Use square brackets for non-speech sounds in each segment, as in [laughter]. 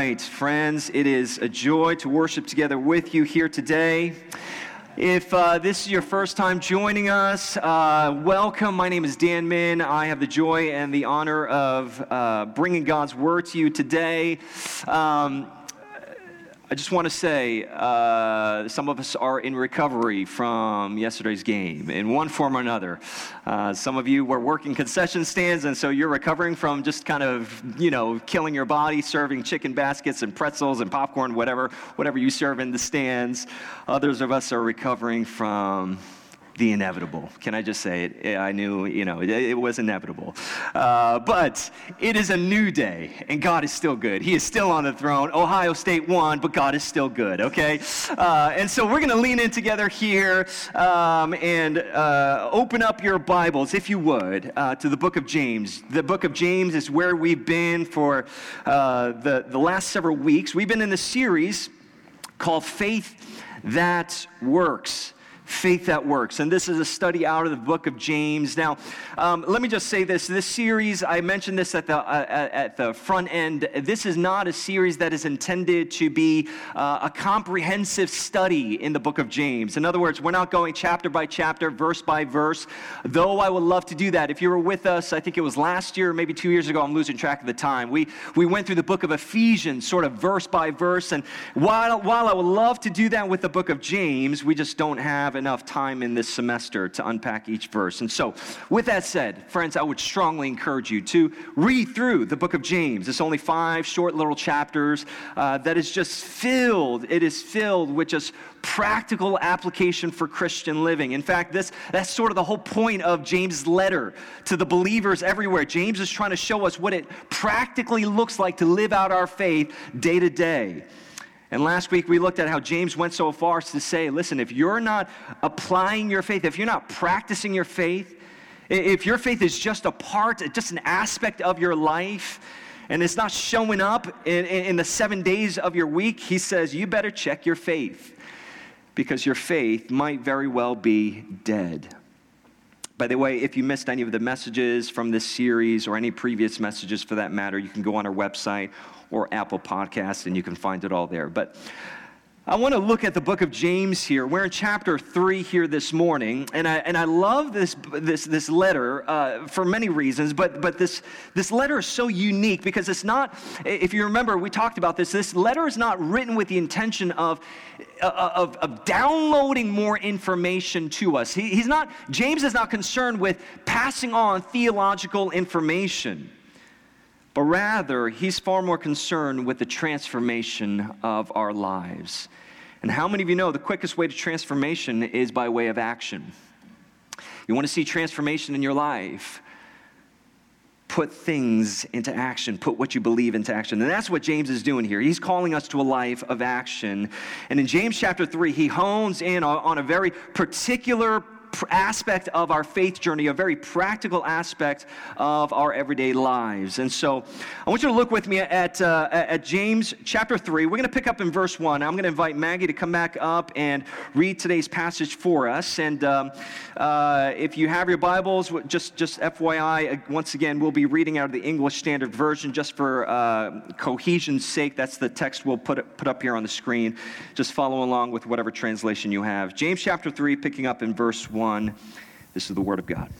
right, friends, it is a joy to worship together with you here today. If uh, this is your first time joining us, uh, welcome. My name is Dan Min. I have the joy and the honor of uh, bringing God's word to you today. Um, I just want to say uh, some of us are in recovery from yesterday's game in one form or another. Uh, some of you were working concession stands, and so you're recovering from just kind of, you know, killing your body, serving chicken baskets and pretzels and popcorn, whatever, whatever you serve in the stands. Others of us are recovering from the inevitable. Can I just say it? I knew, you know, it, was inevitable. Uh, but it is a new day, and God is still good. He is still on the throne. Ohio State won, but God is still good, okay? Uh, and so we're going to lean in together here um, and uh, open up your Bibles, if you would, uh, to the book of James. The book of James is where we've been for uh, the, the last several weeks. We've been in the series called Faith That Works faith that works. And this is a study out of the book of James. Now, um, let me just say this. This series, I mentioned this at the, uh, at the front end. This is not a series that is intended to be uh, a comprehensive study in the book of James. In other words, we're not going chapter by chapter, verse by verse, though I would love to do that. If you were with us, I think it was last year, maybe two years ago, I'm losing track of the time. We, we went through the book of Ephesians, sort of verse by verse. And while, while I would love to do that with the book of James, we just don't have enough time in this semester to unpack each verse. And so, with that said, friends, I would strongly encourage you to read through the book of James. It's only five short little chapters uh, that is just filled, it is filled with just practical application for Christian living. In fact, this that's sort of the whole point of James' letter to the believers everywhere. James is trying to show us what it practically looks like to live out our faith day to day. And last week we looked at how James went so far as to say, listen, if you're not applying your faith, if you're not practicing your faith, if your faith is just a part, just an aspect of your life, and it's not showing up in, in, the seven days of your week, he says, you better check your faith because your faith might very well be dead. By the way, if you missed any of the messages from this series or any previous messages for that matter, you can go on our website or Apple Podcasts, and you can find it all there. But I want to look at the book of James here. We're in chapter three here this morning, and I, and I love this, this, this letter uh, for many reasons, but, but this, this letter is so unique because it's not, if you remember, we talked about this, this letter is not written with the intention of, uh, of, of downloading more information to us. He, he's not, James is not concerned with passing on theological information but rather, he's far more concerned with the transformation of our lives. And how many of you know the quickest way to transformation is by way of action? You want to see transformation in your life? Put things into action. Put what you believe into action. And that's what James is doing here. He's calling us to a life of action. And in James chapter 3, he hones in on a very particular aspect of our faith journey, a very practical aspect of our everyday lives. And so I want you to look with me at, uh, at James chapter 3. We're going to pick up in verse 1. I'm going to invite Maggie to come back up and read today's passage for us. And um, uh, if you have your Bibles, just, just FYI, uh, once again, we'll be reading out of the English Standard Version just for uh, cohesion's sake. That's the text we'll put, put up here on the screen. Just follow along with whatever translation you have. James chapter 3, picking up in verse 1. 1. This is the Word of God.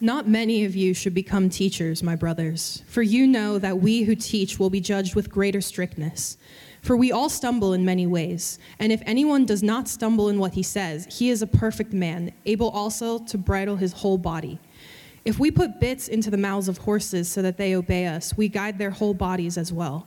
Not many of you should become teachers, my brothers, for you know that we who teach will be judged with greater strictness. For we all stumble in many ways, and if anyone does not stumble in what he says, he is a perfect man, able also to bridle his whole body. If we put bits into the mouths of horses so that they obey us, we guide their whole bodies as well.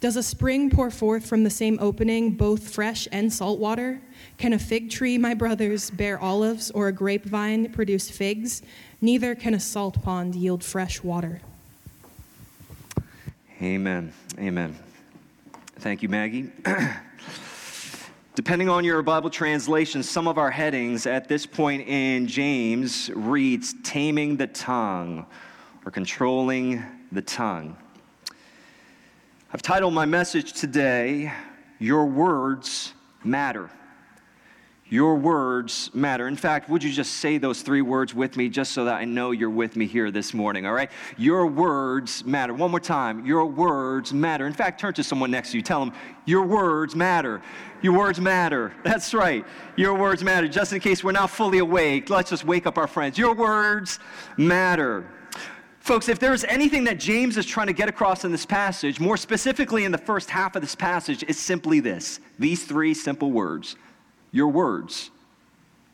Does a spring pour forth from the same opening both fresh and salt water? Can a fig tree, my brothers, bear olives, or a grapevine produce figs? Neither can a salt pond yield fresh water. Amen. Amen. Thank you, Maggie. [clears throat] Depending on your Bible translation, some of our headings at this point in James reads taming the tongue or controlling the tongue. I've titled my message today, Your Words Matter. Your words matter. In fact, would you just say those three words with me just so that I know you're with me here this morning, all right? Your words matter. One more time. Your words matter. In fact, turn to someone next to you. Tell them, Your words matter. Your words matter. [laughs] That's right. Your words matter. Just in case we're not fully awake, let's just wake up our friends. Your words matter. Folks, if there's anything that James is trying to get across in this passage, more specifically in the first half of this passage, it's simply this these three simple words your words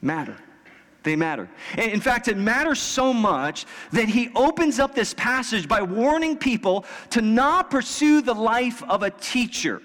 matter. They matter. And in fact, it matters so much that he opens up this passage by warning people to not pursue the life of a teacher.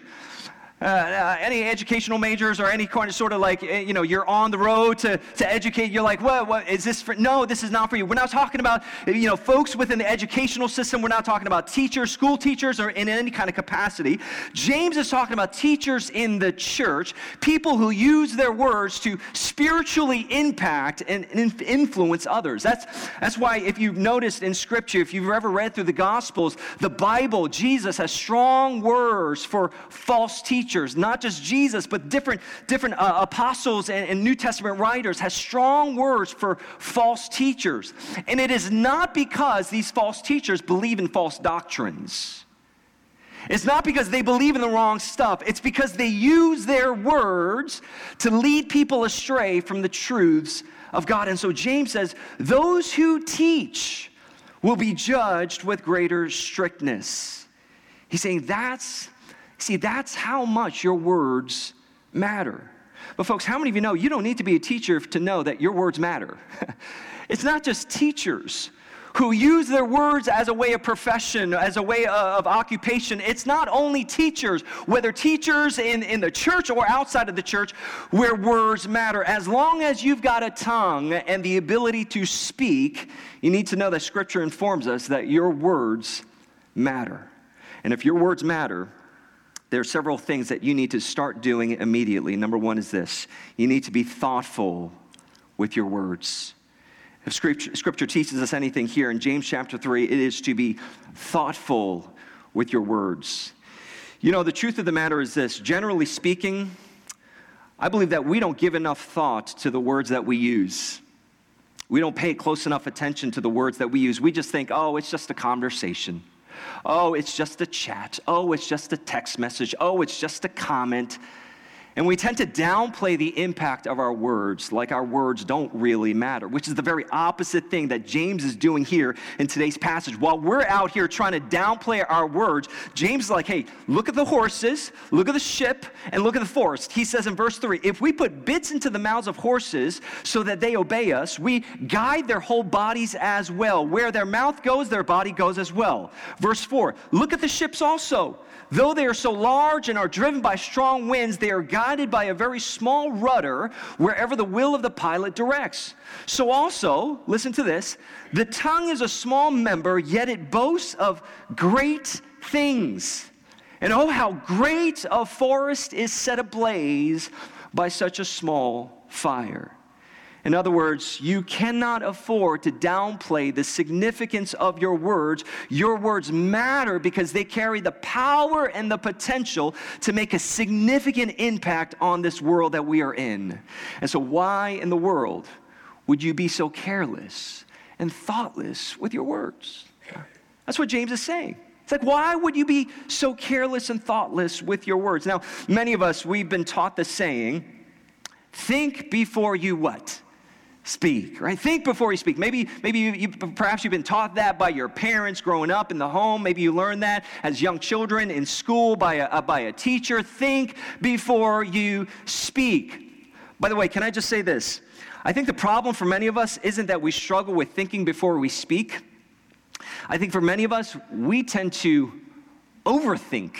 Uh, uh, any educational majors or any kind of sort of like, eh, you know, you're on the road to, to educate, you're like, what, what is this for? No, this is not for you. We're not talking about, you know, folks within the educational system. We're not talking about teachers, school teachers, or in any kind of capacity. James is talking about teachers in the church, people who use their words to spiritually impact and influence others. That's, that's why, if you've noticed in Scripture, if you've ever read through the Gospels, the Bible, Jesus has strong words for false teachers teachers, not just Jesus, but different, different uh, apostles and, and New Testament writers, has strong words for false teachers. And it is not because these false teachers believe in false doctrines. It's not because they believe in the wrong stuff. It's because they use their words to lead people astray from the truths of God. And so James says, those who teach will be judged with greater strictness. He's saying that's See, that's how much your words matter. But, folks, how many of you know you don't need to be a teacher to know that your words matter? [laughs] it's not just teachers who use their words as a way of profession, as a way of occupation. It's not only teachers, whether teachers in, in the church or outside of the church, where words matter. As long as you've got a tongue and the ability to speak, you need to know that Scripture informs us that your words matter. And if your words matter, there are several things that you need to start doing immediately. Number one is this you need to be thoughtful with your words. If scripture, scripture, teaches us anything here in James chapter 3, it is to be thoughtful with your words. You know, the truth of the matter is this generally speaking, I believe that we don't give enough thought to the words that we use. We don't pay close enough attention to the words that we use. We just think, oh, it's just a conversation. Oh, it's just a chat. Oh, it's just a text message. Oh, it's just a comment. And we tend to downplay the impact of our words like our words don't really matter, which is the very opposite thing that James is doing here in today's passage. While we're out here trying to downplay our words, James is like, hey, look at the horses, look at the ship, and look at the forest. He says in verse 3 if we put bits into the mouths of horses so that they obey us, we guide their whole bodies as well. Where their mouth goes, their body goes as well. Verse 4 look at the ships also. Though they are so large and are driven by strong winds, they are guided by a very small rudder wherever the will of the pilot directs. So, also, listen to this the tongue is a small member, yet it boasts of great things. And oh, how great a forest is set ablaze by such a small fire. In other words, you cannot afford to downplay the significance of your words. Your words matter because they carry the power and the potential to make a significant impact on this world that we are in. And so, why in the world would you be so careless and thoughtless with your words? That's what James is saying. It's like, why would you be so careless and thoughtless with your words? Now, many of us, we've been taught the saying, think before you what? Speak, right? Think before you speak. Maybe, maybe you, you, perhaps you've been taught that by your parents growing up in the home. Maybe you learned that as young children in school by a, by a teacher. Think before you speak. By the way, can I just say this? I think the problem for many of us isn't that we struggle with thinking before we speak. I think for many of us, we tend to overthink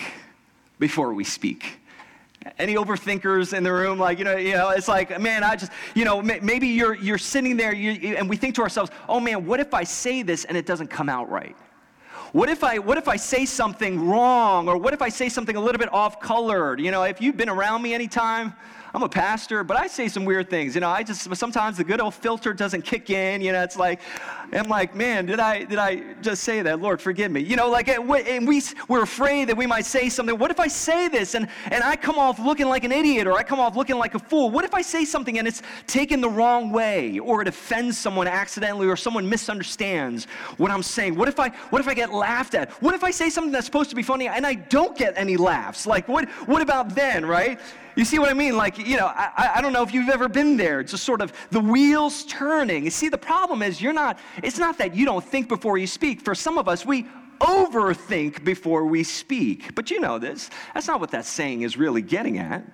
before we speak. Any overthinkers in the room? Like, you know, you know, it's like, man, I just, you know, maybe you're, you're sitting there you, and we think to ourselves, oh man, what if I say this and it doesn't come out right? What if I what if I say something wrong or what if I say something a little bit off colored? You know, if you've been around me anytime, I'm a pastor, but I say some weird things. You know, I just sometimes the good old filter doesn't kick in. You know, it's like I'm like, man, did I did I just say that? Lord, forgive me. You know, like and we we're afraid that we might say something. What if I say this and and I come off looking like an idiot or I come off looking like a fool? What if I say something and it's taken the wrong way or it offends someone accidentally or someone misunderstands what I'm saying? What if I what if I get laughed at? What if I say something that's supposed to be funny and I don't get any laughs? Like what what about then, right? You see what I mean? Like, you know, I, I don't know if you've ever been there. It's just sort of the wheels turning. You see, the problem is you're not, it's not that you don't think before you speak. For some of us, we overthink before we speak. But you know this. That's not what that saying is really getting at.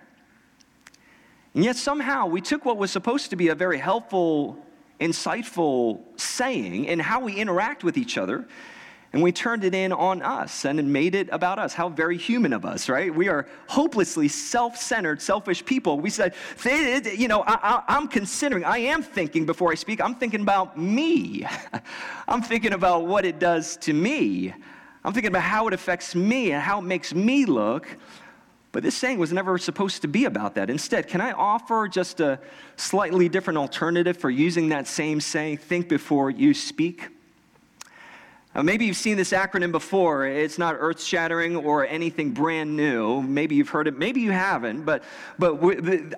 And yet, somehow, we took what was supposed to be a very helpful, insightful saying in how we interact with each other and we turned it in on us and made it about us. How very human of us, right? We are hopelessly self centered, selfish people. We said, you know, I, am considering, I am thinking before I speak, I'm thinking about me. [laughs] I'm thinking about what it does to me. I'm thinking about how it affects me and how it makes me look. But this saying was never supposed to be about that. Instead, can I offer just a slightly different alternative for using that same saying, think before you speak? Now, maybe you've seen this acronym before. It's not earth shattering or anything brand new. Maybe you've heard it, maybe you haven't. But, but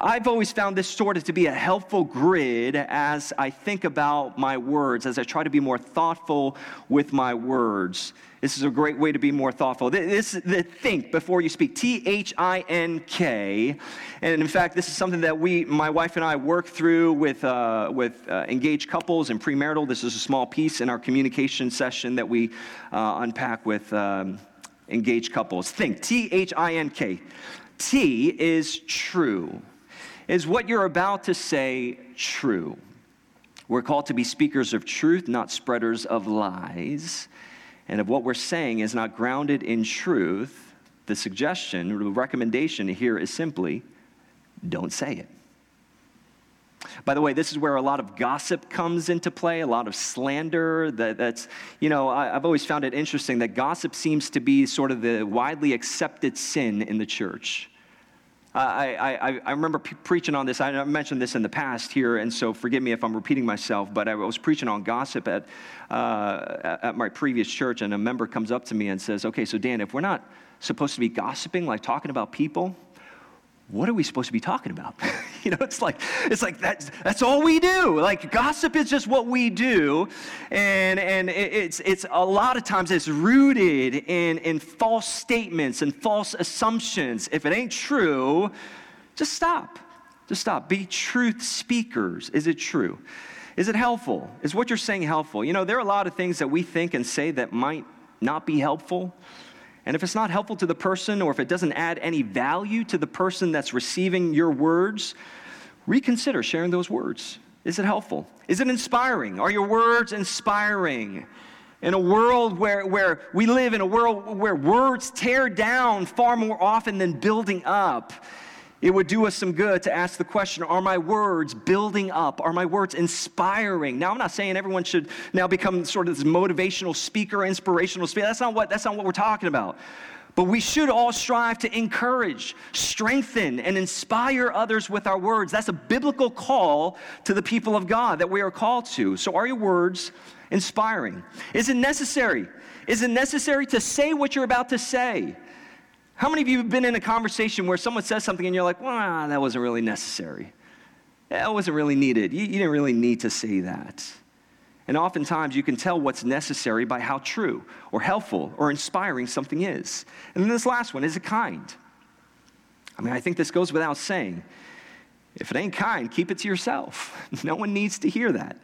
I've always found this sort of to be a helpful grid as I think about my words, as I try to be more thoughtful with my words. This is a great way to be more thoughtful. This is the think before you speak. T H I N K. And in fact, this is something that we, my wife and I, work through with uh, with uh, engaged couples and premarital. This is a small piece in our communication session that we uh, unpack with um, engaged couples. Think. T H I N K. T is true. Is what you're about to say true? We're called to be speakers of truth, not spreaders of lies and if what we're saying is not grounded in truth, the suggestion, the recommendation here is simply don't say it. By the way, this is where a lot of gossip comes into play, a lot of slander. That, that's, you know, I, have always found it interesting that gossip seems to be sort of the widely accepted sin in the church. I, I, I remember preaching on this. I mentioned this in the past here, and so forgive me if I'm repeating myself, but I was preaching on gossip at, uh, at my previous church, and a member comes up to me and says, Okay, so Dan, if we're not supposed to be gossiping, like talking about people, what are we supposed to be talking about? [laughs] you know, it's like it's like that's that's all we do. Like gossip is just what we do, and and it's it's a lot of times it's rooted in in false statements and false assumptions. If it ain't true, just stop. Just stop. Be truth speakers. Is it true? Is it helpful? Is what you're saying helpful? You know, there are a lot of things that we think and say that might not be helpful. And if it's not helpful to the person or if it doesn't add any value to the person that's receiving your words, reconsider sharing those words. Is it helpful? Is it inspiring? Are your words inspiring? In a world where, where we live in a world where words tear down far more often than building up, it would do us some good to ask the question Are my words building up? Are my words inspiring? Now, I'm not saying everyone should now become sort of this motivational speaker, inspirational speaker. That's not what, that's not what we're talking about. But we should all strive to encourage, strengthen, and inspire others with our words. That's a biblical call to the people of God that we are called to. So, are your words inspiring? Is it necessary? Is it necessary to say what you're about to say? How many of you have been in a conversation where someone says something and you're like, well, that wasn't really necessary? That wasn't really needed. You, you didn't really need to say that. And oftentimes you can tell what's necessary by how true or helpful or inspiring something is. And then this last one is it kind? I mean, I think this goes without saying. If it ain't kind, keep it to yourself. [laughs] No one needs to hear that.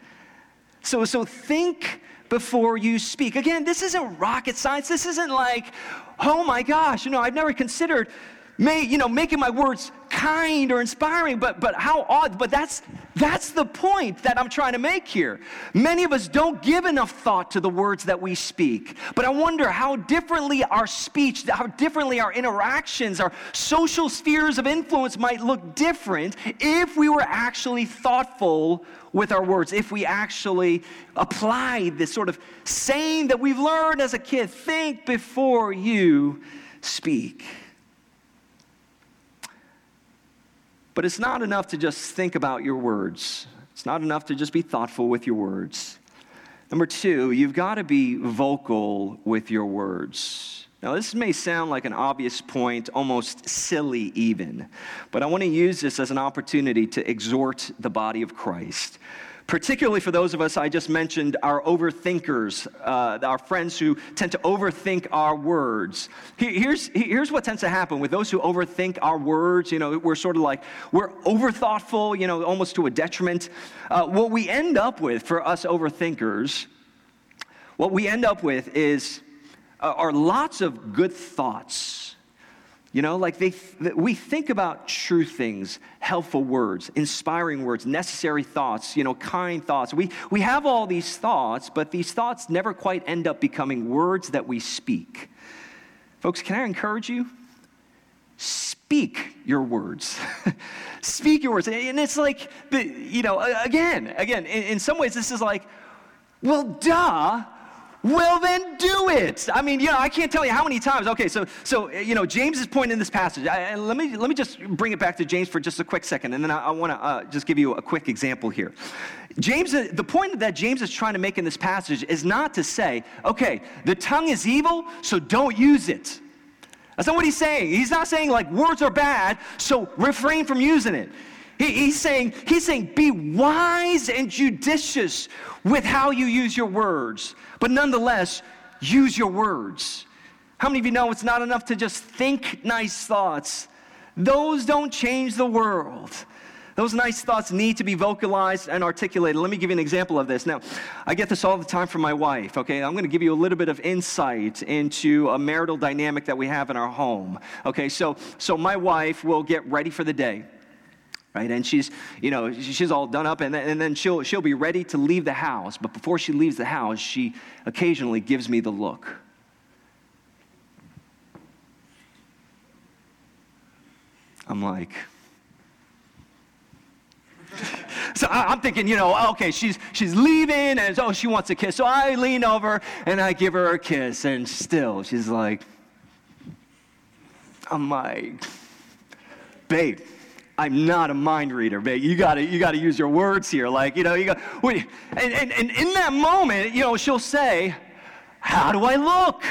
So, so think before you speak. Again, this isn't rocket science. This isn't like, oh my gosh, you know, I've never considered may, you know, making my words kind or inspiring, but, but how odd. But that's, that's the point that I'm trying to make here. Many of us don't give enough thought to the words that we speak. But I wonder how differently our speech, how differently our interactions, our social spheres of influence might look different if we were actually thoughtful with our words, if we actually applied this sort of saying that we've learned as a kid think before you speak. But it's not enough to just think about your words. It's not enough to just be thoughtful with your words. Number two, you've got to be vocal with your words. Now, this may sound like an obvious point, almost silly even, but I want to use this as an opportunity to exhort the body of Christ particularly for those of us I just mentioned, our overthinkers, uh, our friends who tend to overthink our words. Here's, here's what tends to happen with those who overthink our words. You know, we're sort of like, we're overthoughtful, you know, almost to a detriment. Uh, what we end up with for us overthinkers, what we end up with is, uh, are lots of good thoughts you know, like they, we think about true things, helpful words, inspiring words, necessary thoughts, you know, kind thoughts. We, we have all these thoughts, but these thoughts never quite end up becoming words that we speak. Folks, can I encourage you? Speak your words. [laughs] speak your words. And it's like, you know, again, again, in, in some ways, this is like, well, duh well, then do it. I mean, you know, I can't tell you how many times. Okay, so, so you know, James is pointing in this passage. I, let, me, let me just bring it back to James for just a quick second, and then I, I want to uh, just give you a quick example here. James, uh, the point that James is trying to make in this passage is not to say, okay, the tongue is evil, so don't use it. That's not what he's saying. He's not saying like words are bad, so refrain from using it. He, he's, saying, he's saying, be wise and judicious with how you use your words, but nonetheless, use your words. How many of you know it's not enough to just think nice thoughts? Those don't change the world. Those nice thoughts need to be vocalized and articulated. Let me give you an example of this. Now, I get this all the time from my wife, okay? I'm to give you a little bit of insight into a marital dynamic that we have in our home. Okay, so so my wife will get ready for the day right? And she's, you know, she's all done up, and then, and then she'll, she'll be ready to leave the house. But before she leaves the house, she occasionally gives me the look. I'm like, [laughs] so I, am thinking, you know, okay, she's she's leaving, and oh, she wants a kiss. So I lean over and I give her a kiss, and still she's like, I'm like, babe, I'm not a mind reader, babe. You gotta, you gotta use your words here. Like, you know, you go. And, and, and in that moment, you know, she'll say, How do I look?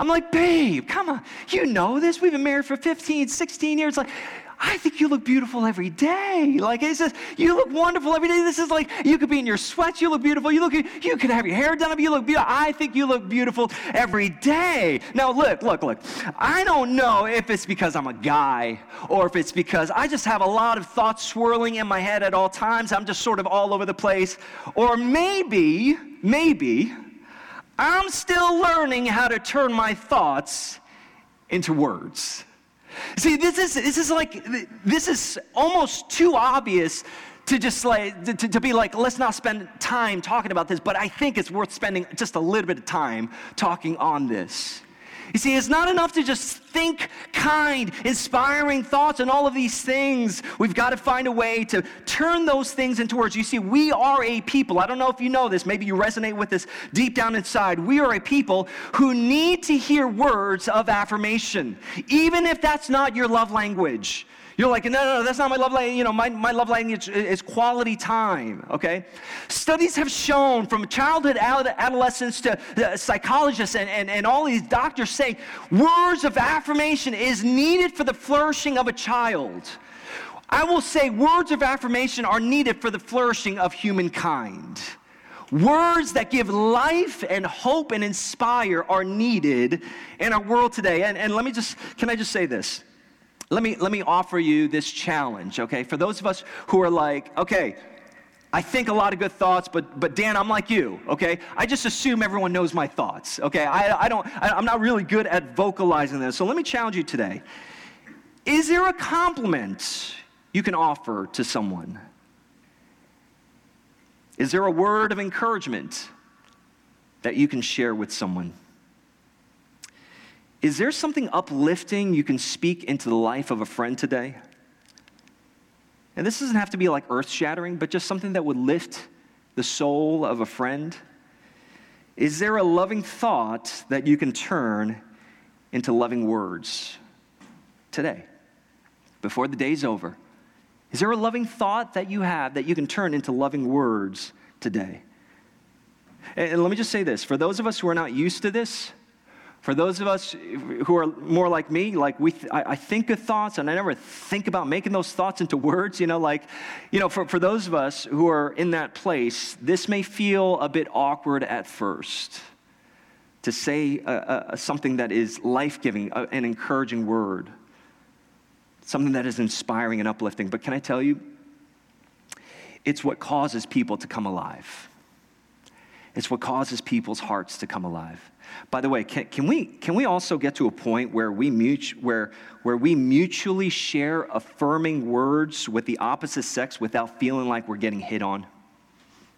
I'm like, babe, come on. You know this. We've been married for 15, 16 years. Like, I think you look beautiful every day. Like it says, you look wonderful every day. This is like you could be in your sweats, you look beautiful. You look, you could have your hair done up, you look beautiful. I think you look beautiful every day. Now look, look, look. I don't know if it's because I'm a guy or if it's because I just have a lot of thoughts swirling in my head at all times. I'm just sort of all over the place. Or maybe, maybe, I'm still learning how to turn my thoughts into words. See, this is, this is like, this is almost too obvious to just like, to, to be like, let's not spend time talking about this, but I think it's worth spending just a little bit of time talking on this. You see, it's not enough to just think kind, inspiring thoughts and all of these things. We've got to find a way to turn those things into words. You see, we are a people. I don't know if you know this, maybe you resonate with this deep down inside. We are a people who need to hear words of affirmation, even if that's not your love language. You're like, no, no, no, that's not my love language. You know, my, my love language is quality time, okay? Studies have shown from childhood adolescence to uh, psychologists and, and, and all these doctors say words of affirmation is needed for the flourishing of a child. I will say words of affirmation are needed for the flourishing of humankind. Words that give life and hope and inspire are needed in our world today. And, and let me just, can I just say this? Let me, let me offer you this challenge, okay? For those of us who are like, okay, I think a lot of good thoughts, but, but Dan, I'm like you, okay? I just assume everyone knows my thoughts, okay? I, I don't, I, I'm not really good at vocalizing this. So let me challenge you today. Is there a compliment you can offer to someone? Is there a word of encouragement that you can share with someone? Is there something uplifting you can speak into the life of a friend today? And this doesn't have to be like earth shattering, but just something that would lift the soul of a friend. Is there a loving thought that you can turn into loving words today, before the day's over? Is there a loving thought that you have that you can turn into loving words today? And, let me just say this for those of us who are not used to this, for those of us who are more like me, like we, th- I, I, think of thoughts and I never think about making those thoughts into words, you know, like, you know, for, for those of us who are in that place, this may feel a bit awkward at first to say uh, uh, something that is life giving, uh, an encouraging word, something that is inspiring and uplifting. But can I tell you, it's what causes people to come alive. It's what causes people's hearts to come alive. By the way, can, can, we, can we also get to a point where we, mutu- where, where we mutually share affirming words with the opposite sex without feeling like we're getting hit on?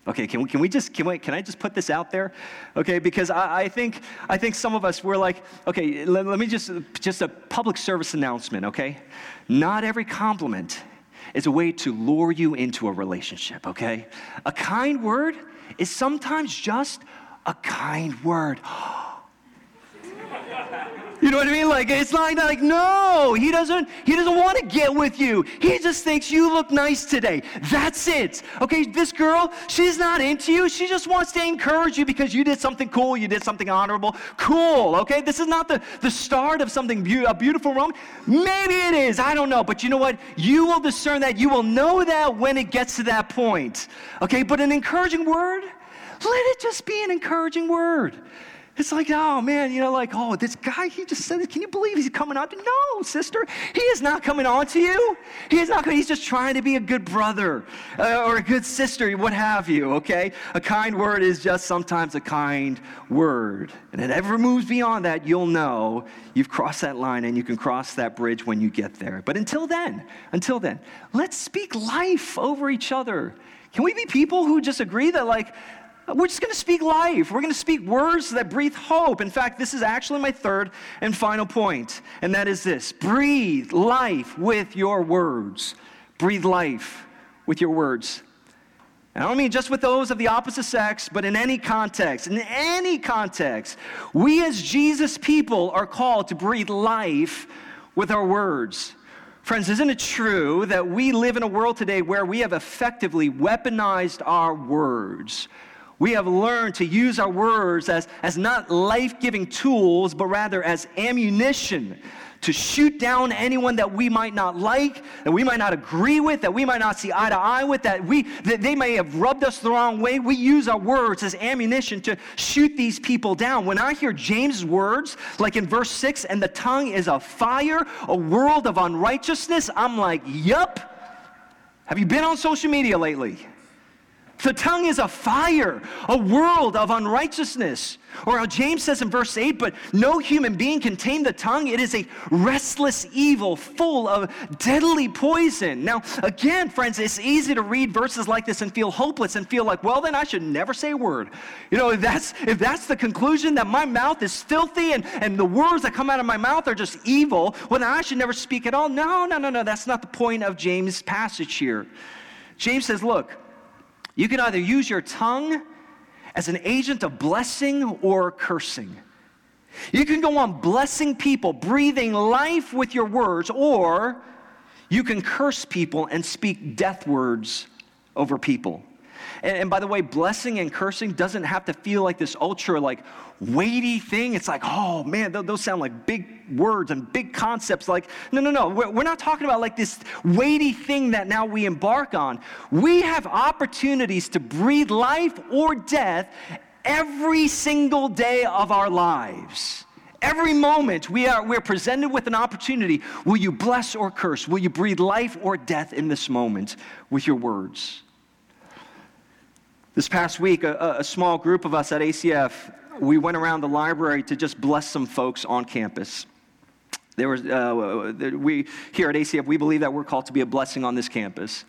Okay, can we, can we just, can, we, can I just put this out there? Okay, because I, I think, I think some of us, we're like, okay, let, let me just, just a public service announcement, okay? Not every compliment is a way to lure you into a relationship, okay? A kind word is sometimes just a kind word. You know what I mean? Like it's not like no, he doesn't he doesn't want to get with you. He just thinks you look nice today. That's it. Okay, this girl, she's not into you. She just wants to encourage you because you did something cool, you did something honorable. Cool. Okay? This is not the the start of something be- a beautiful moment. Maybe it is. I don't know, but you know what? You will discern that. You will know that when it gets to that point. Okay? But an encouraging word, let it just be an encouraging word. It's like, oh man, you know, like, oh, this guy, he just said, can you believe he's coming on to No, sister, he is not coming on to you. He is not, he's just trying to be a good brother uh, or a good sister, what have you, okay? A kind word is just sometimes a kind word. And it ever moves beyond that, you'll know you've crossed that line and you can cross that bridge when you get there. But until then, until then, let's speak life over each other. Can we be people who just agree that, like, we're just going to speak life. We're going to speak words that breathe hope. In fact, this is actually my third and final point, and that is this breathe life with your words. Breathe life with your words. And I don't mean just with those of the opposite sex, but in any context. In any context, we as Jesus people are called to breathe life with our words. Friends, isn't it true that we live in a world today where we have effectively weaponized our words? We have learned to use our words as, as not life giving tools, but rather as ammunition to shoot down anyone that we might not like, that we might not agree with, that we might not see eye to eye with, that, we, that they may have rubbed us the wrong way. We use our words as ammunition to shoot these people down. When I hear James' words, like in verse 6, and the tongue is a fire, a world of unrighteousness, I'm like, yup. Have you been on social media lately? The tongue is a fire, a world of unrighteousness. Or how James says in verse 8, but no human being can tame the tongue. It is a restless evil full of deadly poison. Now, again, friends, it's easy to read verses like this and feel hopeless and feel like, well, then I should never say a word. You know, if that's, if that's the conclusion that my mouth is filthy and, and the words that come out of my mouth are just evil, well, then I should never speak at all. No, no, no, no. That's not the point of James' passage here. James says, look, you can either use your tongue as an agent of blessing or cursing. You can go on blessing people, breathing life with your words, or you can curse people and speak death words over people. And, and, by the way, blessing and cursing doesn't have to feel like this ultra like weighty thing. It's like, oh man, those sound like big words and big concepts. Like, no, no, no. We're, we're not talking about like this weighty thing that now we embark on. We have opportunities to breathe life or death every single day of our lives. Every moment we are we're presented with an opportunity. Will you bless or curse? Will you breathe life or death in this moment with your words? This past week, a, a small group of us at ACF, we went around the library to just bless some folks on campus. There was, uh, we, here at ACF, we believe that we're called to be a blessing on this campus.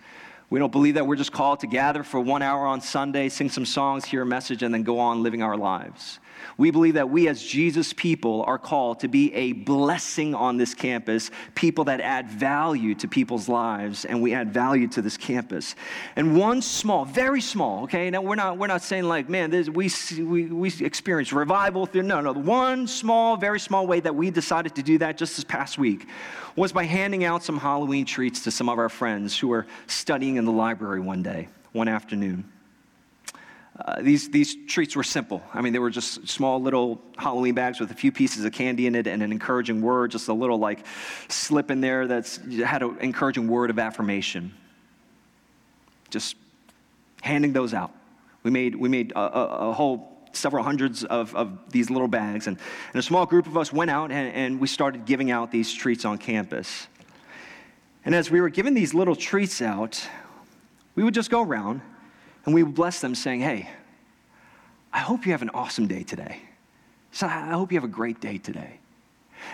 We don't believe that we're just called to gather for one hour on Sunday, sing some songs, hear a message, and then go on living our lives. We believe that we, as Jesus people, are called to be a blessing on this campus, people that add value to people's lives, and we add value to this campus. And one small, very small, okay? Now, we're not, we're not saying like, man, this, we, we, we experience revival. Through, no, no. One small, very small way that we decided to do that just this past week was by handing out some Halloween treats to some of our friends who were studying in the library one day, one afternoon. Uh, these, these treats were simple. I mean, they were just small little Halloween bags with a few pieces of candy in it and an encouraging word, just a little like slip in there that had an encouraging word of affirmation. Just handing those out. We made, we made a, a, a whole several hundreds of, of these little bags, and, and, a small group of us went out and, and we started giving out these treats on campus. And as we were giving these little treats out, we would just go around and we would bless them saying, Hey, I hope you have an awesome day today. So I hope you have a great day today.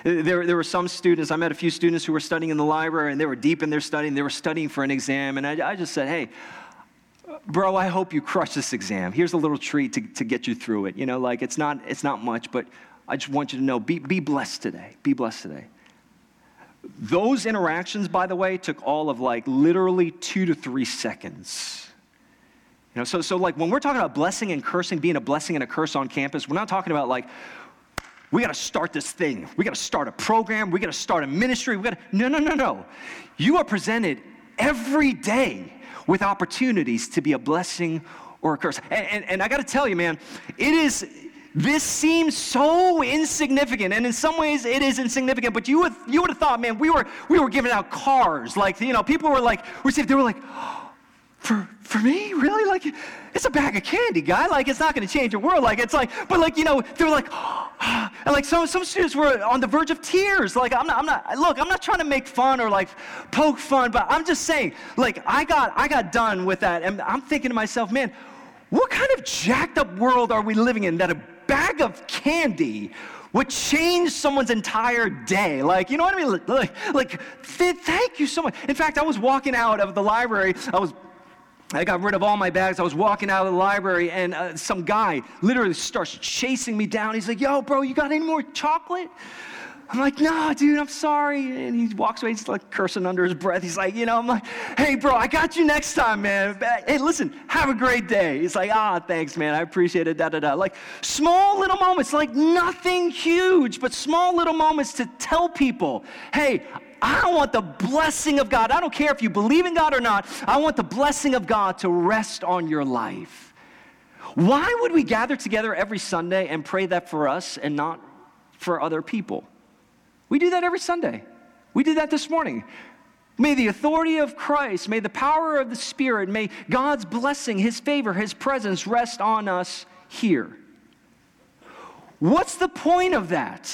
There, there were some students, I met a few students who were studying in the library and they were deep in their studying. They were studying for an exam. And I, I just said, Hey, bro, I hope you crush this exam. Here's a little treat to, to get you through it. You know, like it's not, it's not much, but I just want you to know be, be blessed today. Be blessed today. Those interactions, by the way, took all of like literally two to three seconds. You know, so, so like when we're talking about blessing and cursing, being a blessing and a curse on campus, we're not talking about like, we got to start this thing. We got to start a program. We got to start a ministry. We got to, no, no, no, no. You are presented every day with opportunities to be a blessing or a curse. And, and, and I got to tell you, man, it is, this seems so insignificant, and in some ways it is insignificant. But you would you would have thought, man, we were we were giving out cars, like you know, people were like received. They were like, for, for me? Really? Like, it's a bag of candy, guy. Like, it's not going to change the world. Like, it's like, but like, you know, they're like, [gasps] and like some, some students were on the verge of tears. Like, I'm not, I'm not, look, I'm not trying to make fun or like poke fun, but I'm just saying, like, I got, I got done with that. And I'm thinking to myself, man, what kind of jacked up world are we living in that a bag of candy would change someone's entire day. Like, you know what I mean? Like, like th- thank you so much. In fact, I was walking out of the library. I was I got rid of all my bags. I was walking out of the library, and uh, some guy literally starts chasing me down. He's like, Yo, bro, you got any more chocolate? I'm like, nah, dude, I'm sorry. And he walks away, he's like cursing under his breath. He's like, you know, I'm like, hey, bro, I got you next time, man. Hey, listen, have a great day. He's like, ah, thanks, man. I appreciate it, da da da. Like small little moments, like nothing huge, but small little moments to tell people, hey, I want the blessing of God. I don't care if you believe in God or not. I want the blessing of God to rest on your life. Why would we gather together every Sunday and pray that for us and not for other people? We do that every Sunday. We did that this morning. May the authority of Christ, may the power of the Spirit, may God's blessing, His favor, His presence rest on us here. What's the point of that?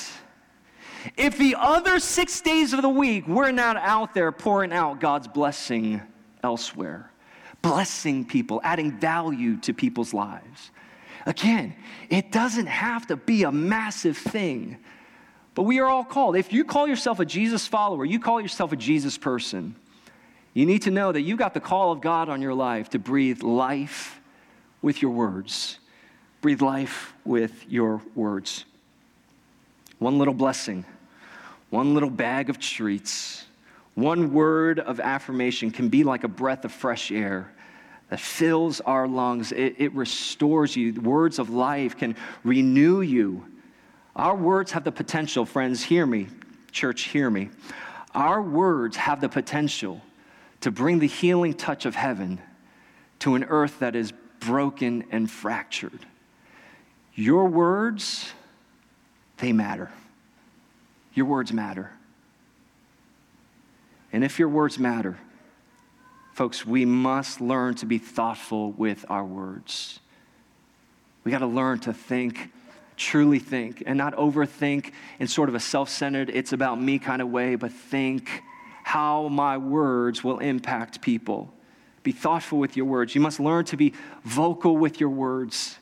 If the other six days of the week we're not out there pouring out God's blessing elsewhere, blessing people, adding value to people's lives. Again, it doesn't have to be a massive thing, but we are all called. If you call yourself a Jesus follower, you call yourself a Jesus person, you need to know that you got the call of God on your life to breathe life with your words. Breathe life with your words. One little blessing one little bag of treats, one word of affirmation can be like a breath of fresh air that fills our lungs. It, it, restores you. Words of life can renew you. Our words have the potential, friends, hear me, church, hear me. Our words have the potential to bring the healing touch of heaven to an earth that is broken and fractured. Your words, they matter. Your words matter. And if your words matter, folks, we must learn to be thoughtful with our words. We got to learn to think truly think and not overthink in sort of a self centered, it's about me kind of way, but think how my words will impact people. Be thoughtful with your words. You must learn to be vocal with your words.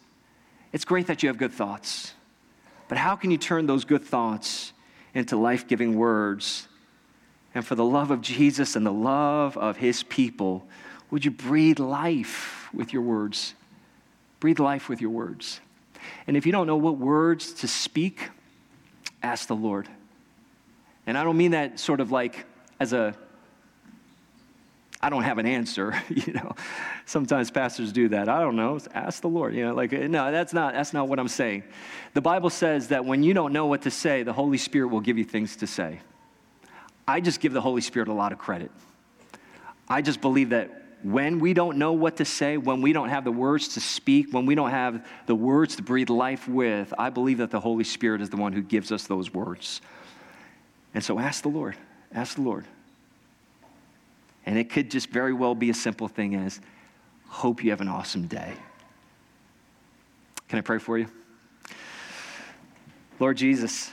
It's great that you have good thoughts, but how can you turn those good thoughts into life giving words? And for the love of Jesus and the love of his people, would you breathe life with your words? Breathe life with your words. And if you don't know what words to speak, ask the Lord. And I don't mean that sort of like as a I don't have an answer, [laughs] you know. Sometimes pastors do that. I don't know. Ask the Lord. You know, like no, that's not that's not what I'm saying. The Bible says that when you don't know what to say, the Holy Spirit will give you things to say. I just give the Holy Spirit a lot of credit. I just believe that when we don't know what to say, when we don't have the words to speak, when we don't have the words to breathe life with, I believe that the Holy Spirit is the one who gives us those words. And so ask the Lord. Ask the Lord. And it could just very well be a simple thing as, hope you have an awesome day. Can I pray for you? Lord Jesus,